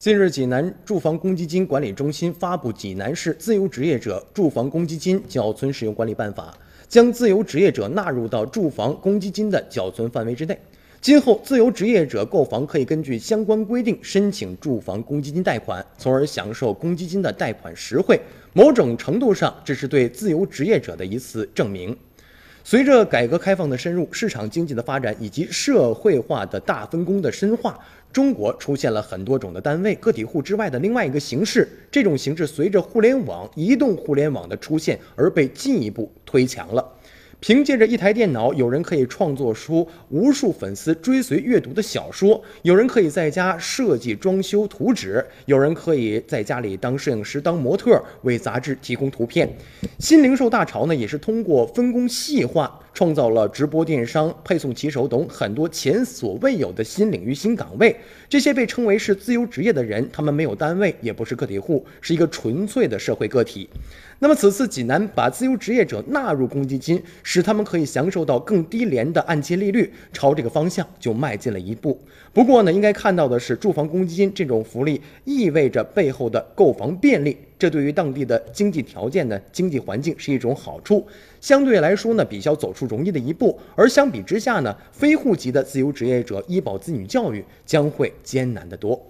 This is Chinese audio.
近日，济南住房公积金管理中心发布《济南市自由职业者住房公积金缴存使用管理办法》，将自由职业者纳入到住房公积金的缴存范围之内。今后，自由职业者购房可以根据相关规定申请住房公积金贷款，从而享受公积金的贷款实惠。某种程度上，这是对自由职业者的一次证明。随着改革开放的深入，市场经济的发展以及社会化的大分工的深化，中国出现了很多种的单位，个体户之外的另外一个形式。这种形式随着互联网、移动互联网的出现而被进一步推强了。凭借着一台电脑，有人可以创作出无数粉丝追随阅读的小说；有人可以在家设计装修图纸；有人可以在家里当摄影师、当模特，为杂志提供图片。新零售大潮呢，也是通过分工细化，创造了直播电商、配送骑手等很多前所未有的新领域、新岗位。这些被称为是自由职业的人，他们没有单位，也不是个体户，是一个纯粹的社会个体。那么，此次济南把自由职业者纳入公积金，使他们可以享受到更低廉的按揭利率，朝这个方向就迈进了一步。不过呢，应该看到的是，住房公积金这种福利意味着背后的购房便利，这对于当地的经济条件呢、经济环境是一种好处，相对来说呢，比较走出容易的一步。而相比之下呢，非户籍的自由职业者医保子女教育将会艰难得多。